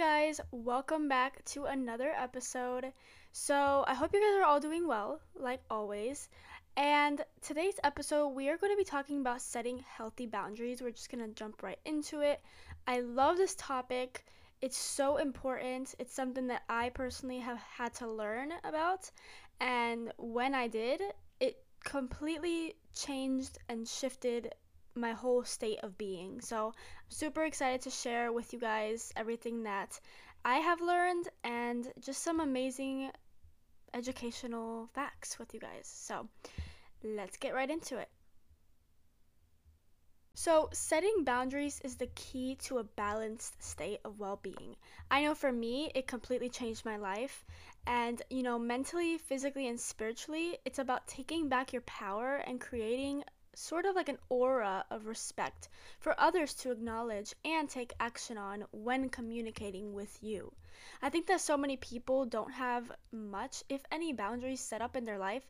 guys, welcome back to another episode. So, I hope you guys are all doing well, like always. And today's episode, we are going to be talking about setting healthy boundaries. We're just going to jump right into it. I love this topic. It's so important. It's something that I personally have had to learn about. And when I did, it completely changed and shifted my whole state of being. So I'm super excited to share with you guys everything that I have learned and just some amazing educational facts with you guys. So let's get right into it. So, setting boundaries is the key to a balanced state of well being. I know for me, it completely changed my life. And, you know, mentally, physically, and spiritually, it's about taking back your power and creating sort of like an aura of respect for others to acknowledge and take action on when communicating with you. I think that so many people don't have much, if any, boundaries set up in their life,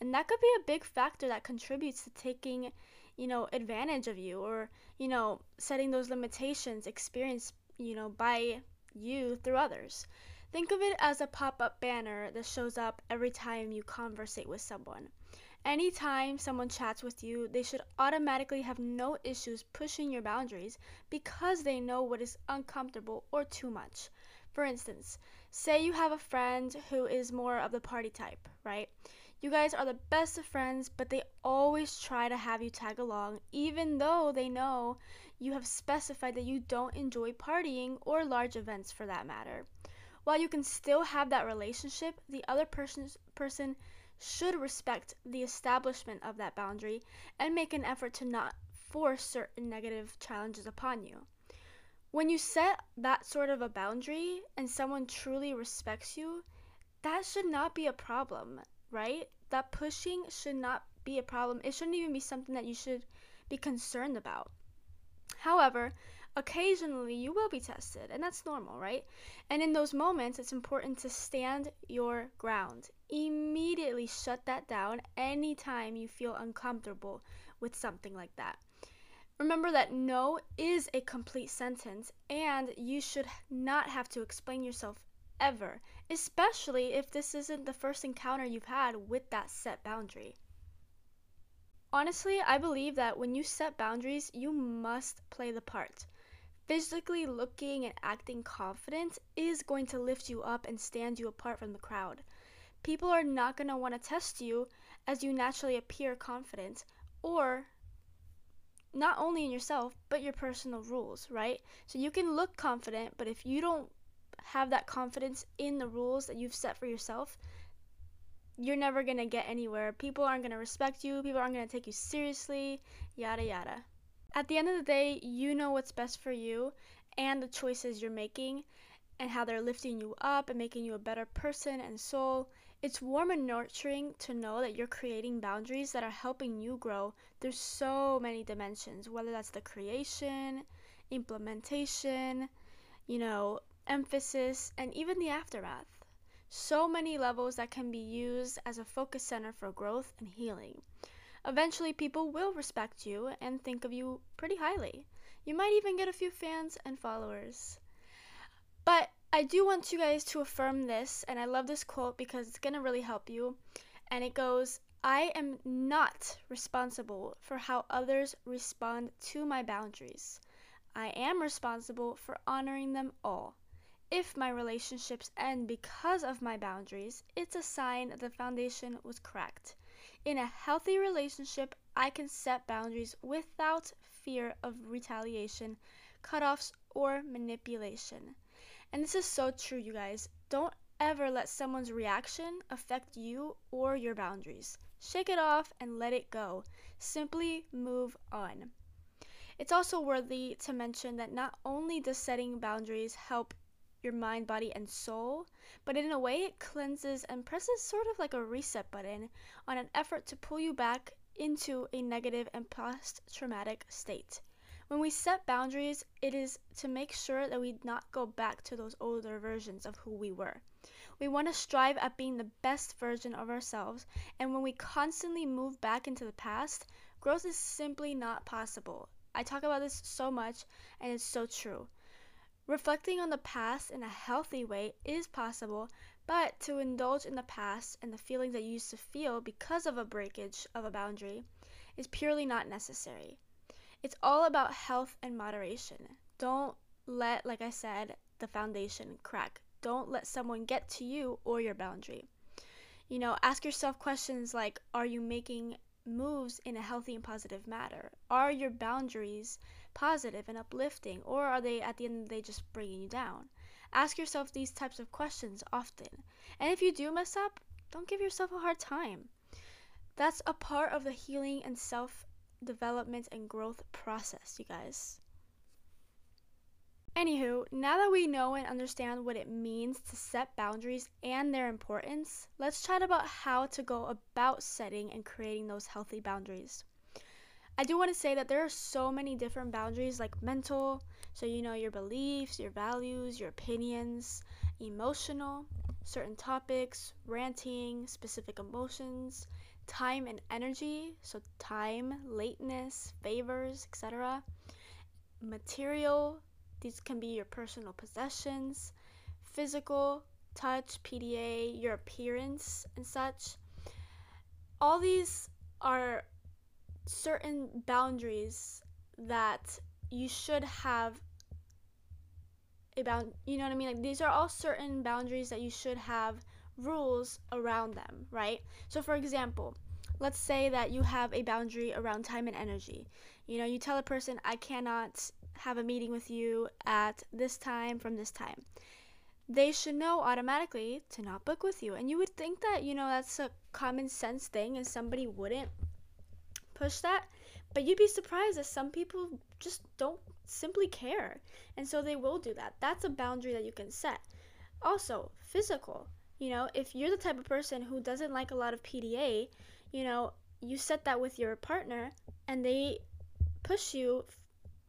and that could be a big factor that contributes to taking, you know, advantage of you or, you know, setting those limitations experienced, you know, by you through others. Think of it as a pop up banner that shows up every time you conversate with someone. Anytime someone chats with you, they should automatically have no issues pushing your boundaries because they know what is uncomfortable or too much. For instance, say you have a friend who is more of the party type, right? You guys are the best of friends, but they always try to have you tag along, even though they know you have specified that you don't enjoy partying or large events for that matter. While you can still have that relationship, the other person's person should respect the establishment of that boundary and make an effort to not force certain negative challenges upon you. When you set that sort of a boundary and someone truly respects you, that should not be a problem, right? That pushing should not be a problem. It shouldn't even be something that you should be concerned about. However, occasionally you will be tested, and that's normal, right? And in those moments, it's important to stand your ground. Immediately shut that down anytime you feel uncomfortable with something like that. Remember that no is a complete sentence, and you should not have to explain yourself ever, especially if this isn't the first encounter you've had with that set boundary. Honestly, I believe that when you set boundaries, you must play the part. Physically looking and acting confident is going to lift you up and stand you apart from the crowd. People are not going to want to test you as you naturally appear confident or not only in yourself, but your personal rules, right? So you can look confident, but if you don't have that confidence in the rules that you've set for yourself, you're never going to get anywhere. People aren't going to respect you, people aren't going to take you seriously, yada yada. At the end of the day, you know what's best for you and the choices you're making and how they're lifting you up and making you a better person and soul. It's warm and nurturing to know that you're creating boundaries that are helping you grow. There's so many dimensions, whether that's the creation, implementation, you know, emphasis, and even the aftermath. So many levels that can be used as a focus center for growth and healing. Eventually, people will respect you and think of you pretty highly. You might even get a few fans and followers. But I do want you guys to affirm this, and I love this quote because it's going to really help you. And it goes I am not responsible for how others respond to my boundaries. I am responsible for honoring them all. If my relationships end because of my boundaries, it's a sign the foundation was cracked. In a healthy relationship, I can set boundaries without fear of retaliation, cutoffs, or manipulation. And this is so true, you guys. Don't ever let someone's reaction affect you or your boundaries. Shake it off and let it go. Simply move on. It's also worthy to mention that not only does setting boundaries help your mind, body, and soul, but in a way it cleanses and presses sort of like a reset button on an effort to pull you back into a negative and post traumatic state. When we set boundaries, it is to make sure that we not go back to those older versions of who we were. We want to strive at being the best version of ourselves, and when we constantly move back into the past, growth is simply not possible. I talk about this so much, and it's so true. Reflecting on the past in a healthy way is possible, but to indulge in the past and the feelings that you used to feel because of a breakage of a boundary is purely not necessary. It's all about health and moderation. Don't let, like I said, the foundation crack. Don't let someone get to you or your boundary. You know, ask yourself questions like Are you making moves in a healthy and positive manner? Are your boundaries positive and uplifting, or are they at the end of the day just bringing you down? Ask yourself these types of questions often. And if you do mess up, don't give yourself a hard time. That's a part of the healing and self development and growth process, you guys. Anywho, now that we know and understand what it means to set boundaries and their importance, let's chat about how to go about setting and creating those healthy boundaries. I do want to say that there are so many different boundaries, like mental, so you know your beliefs, your values, your opinions, emotional, certain topics, ranting, specific emotions, time and energy, so time, lateness, favors, etc. Material, these can be your personal possessions, physical, touch, PDA, your appearance, and such. All these are certain boundaries that you should have a bound you know what I mean like these are all certain boundaries that you should have rules around them right so for example let's say that you have a boundary around time and energy you know you tell a person I cannot have a meeting with you at this time from this time. They should know automatically to not book with you. And you would think that, you know, that's a common sense thing and somebody wouldn't push that. But you'd be surprised that some people just don't simply care. And so they will do that. That's a boundary that you can set. Also, physical. You know, if you're the type of person who doesn't like a lot of PDA, you know, you set that with your partner and they push you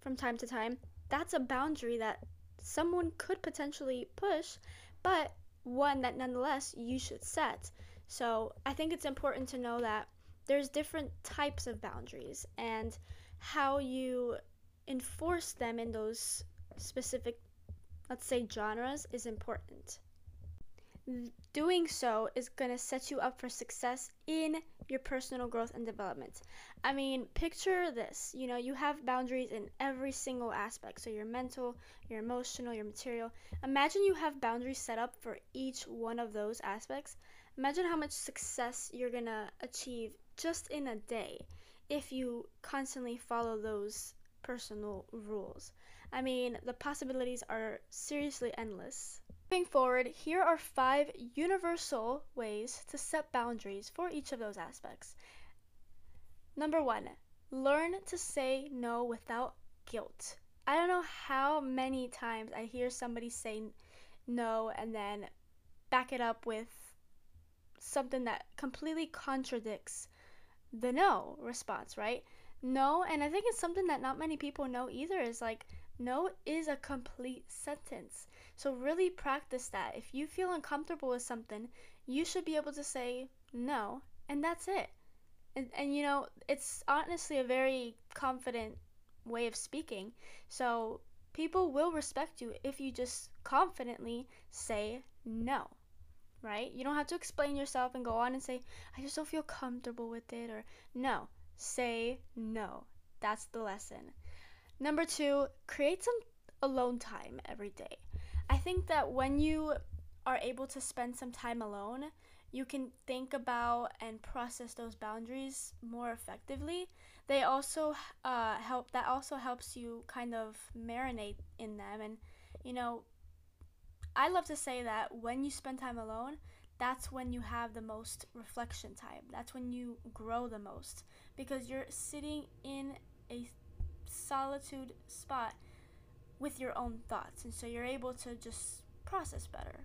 from time to time, that's a boundary that someone could potentially push, but one that nonetheless you should set. So I think it's important to know that there's different types of boundaries and how you enforce them in those specific, let's say, genres is important doing so is going to set you up for success in your personal growth and development. I mean, picture this you know, you have boundaries in every single aspect. So, your mental, your emotional, your material. Imagine you have boundaries set up for each one of those aspects. Imagine how much success you're going to achieve just in a day if you constantly follow those personal rules. I mean, the possibilities are seriously endless. Moving forward, here are five universal ways to set boundaries for each of those aspects. Number one, learn to say no without guilt. I don't know how many times I hear somebody say no and then back it up with something that completely contradicts the no response, right? No, and I think it's something that not many people know either is like no is a complete sentence. So really practice that. If you feel uncomfortable with something, you should be able to say no, and that's it. And, and you know, it's honestly a very confident way of speaking. So people will respect you if you just confidently say no. Right? You don't have to explain yourself and go on and say, I just don't feel comfortable with it, or no. Say no. That's the lesson. Number two, create some alone time every day. I think that when you are able to spend some time alone, you can think about and process those boundaries more effectively. They also uh, help, that also helps you kind of marinate in them. And, you know, I love to say that when you spend time alone, that's when you have the most reflection time. That's when you grow the most because you're sitting in a solitude spot with your own thoughts. And so you're able to just process better.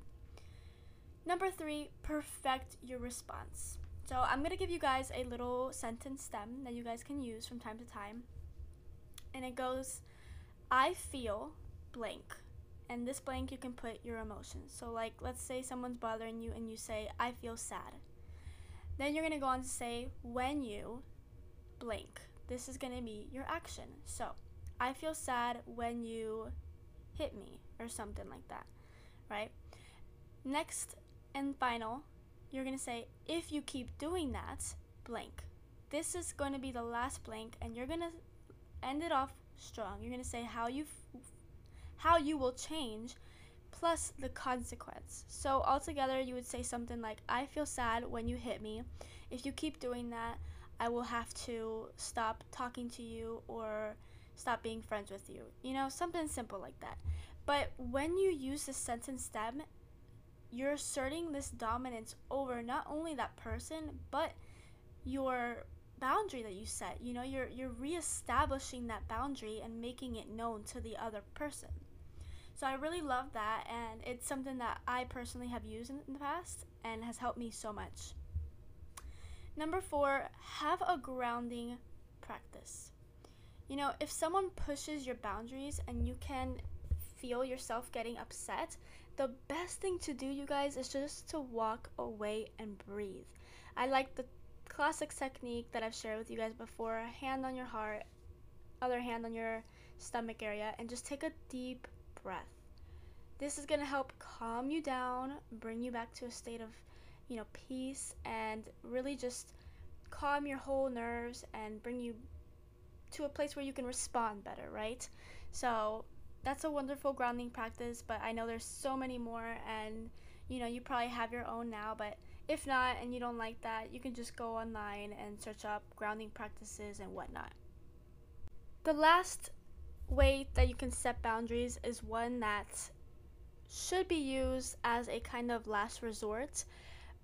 Number three, perfect your response. So I'm going to give you guys a little sentence stem that you guys can use from time to time. And it goes, I feel blank. And this blank, you can put your emotions. So, like, let's say someone's bothering you and you say, I feel sad. Then you're to go on to say, when you blank this is to be your action. So, I feel sad when you hit me or something like that, right? Next and final, you're to say, if you keep doing that, blank. This is to be the last blank, and you're to end it off strong. You're to say how you how you will change plus the consequence. So altogether you would say something like I feel sad when you hit me. If you keep doing that, I will have to stop talking to you or stop being friends with you. You know, something simple like that. But when you use the sentence stem, you're asserting this dominance over not only that person, but your boundary that you set. You know, you're you're reestablishing that boundary and making it known to the other person. So I really love that and it's something that I personally have used in, the past and has helped me so much. Number 4, have a grounding practice. You know, if someone pushes your boundaries and you can feel yourself getting upset, the best thing to do, you guys, is just to walk away and breathe. I like the classic technique that I've shared with you guys before hand on your heart, other hand on your stomach area, and just take a deep breath. This is going to help calm you down, bring you back to a state of, you know, peace, and really just calm your whole nerves and bring you to a place where you can respond better, right? So that's a wonderful grounding practice, but I know there's so many more, and you know, you probably have your own now, but if not, and you don't like that, you can just go online and search up grounding practices and whatnot. The last way that you can set boundaries is one that should be used as a kind of last resort,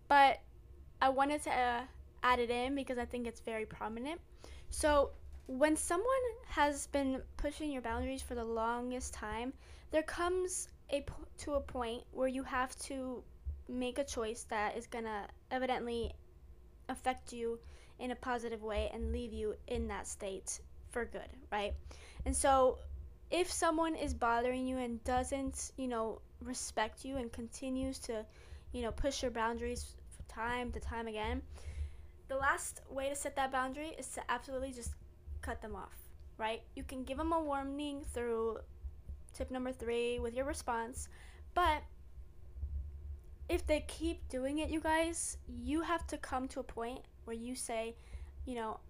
but I wanted to uh, add it in because I think it's very prominent. So, when someone has been pushing your boundaries for the longest time, there comes a to a point where you have to make a choice that is going to evidently affect you in a positive way and leave you in that state for good, right? And so if someone is bothering you and doesn't, you know, respect you and continues to, you know, push your boundaries time to time again, the last way to set that boundary is to absolutely just cut them off, right? You can give them a warning through tip number three with your response, but if they keep doing it, you guys, you have to come to a point where you say, you know,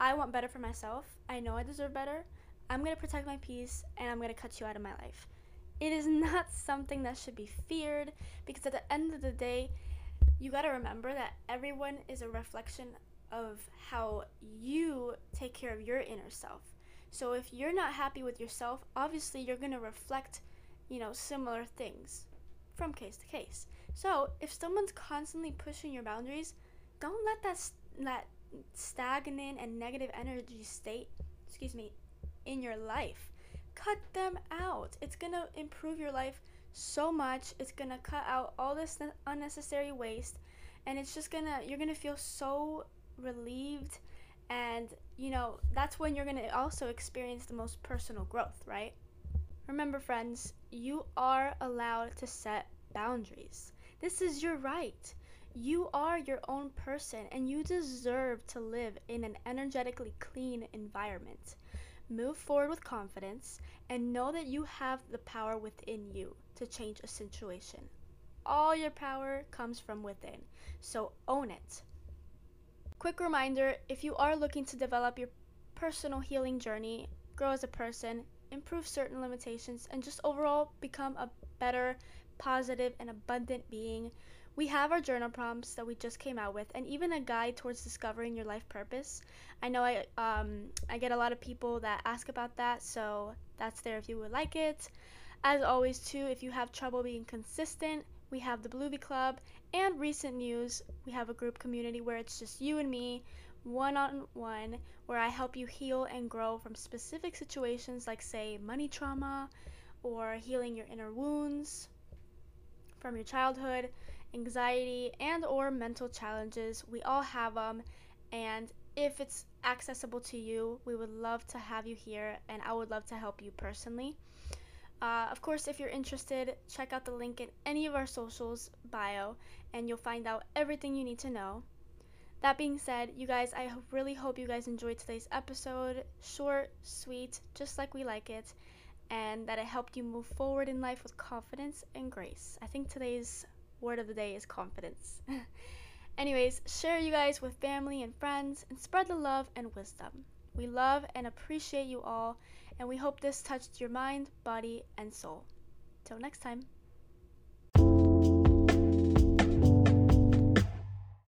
I want better for myself. I know I deserve better. I'm going to protect my peace and I'm going to cut you out of my life. It is not something that should be feared because at the end of the day, you got to remember that everyone is a reflection of how you take care of your inner self. So if you're not happy with yourself, obviously you're going to reflect, you know, similar things from case to case. So, if someone's constantly pushing your boundaries, don't let that that stagnant and negative energy state, excuse me, in your life. Cut them out. It's going to improve your life so much. It's going to cut out all this unnecessary waste and it's just going to you're going to feel so relieved and you know, that's when you're going to also experience the most personal growth, right? Remember friends, you are allowed to set boundaries. This is your right. You are your own person and you deserve to live in an energetically clean environment. Move forward with confidence and know that you have the power within you to change a situation. All your power comes from within, so own it. Quick reminder if you are looking to develop your personal healing journey, grow as a person, improve certain limitations, and just overall become a better, positive, and abundant being, we have our journal prompts that we just came out with, and even a guide towards discovering your life purpose. I know I um, I get a lot of people that ask about that, so that's there if you would like it. As always, too, if you have trouble being consistent, we have the Bluey Club and recent news. We have a group community where it's just you and me, one on one, where I help you heal and grow from specific situations like, say, money trauma or healing your inner wounds from your childhood, anxiety, and or mental challenges. We all have them and if it's accessible to you, we would love to have you here and I would love to help you personally. Uh, of course, if you're interested, check out the link in any of our socials bio and you'll find out everything you need to know. That being said, you guys, I really hope you guys enjoyed today's episode. Short, sweet, just like we like it. and that it helped you move forward in life with confidence and grace. I think today's word of the day is confidence. Anyways, share you guys with family and friends and spread the love and wisdom. We love and appreciate you all, and we hope this touched your mind, body, and soul. Till next time.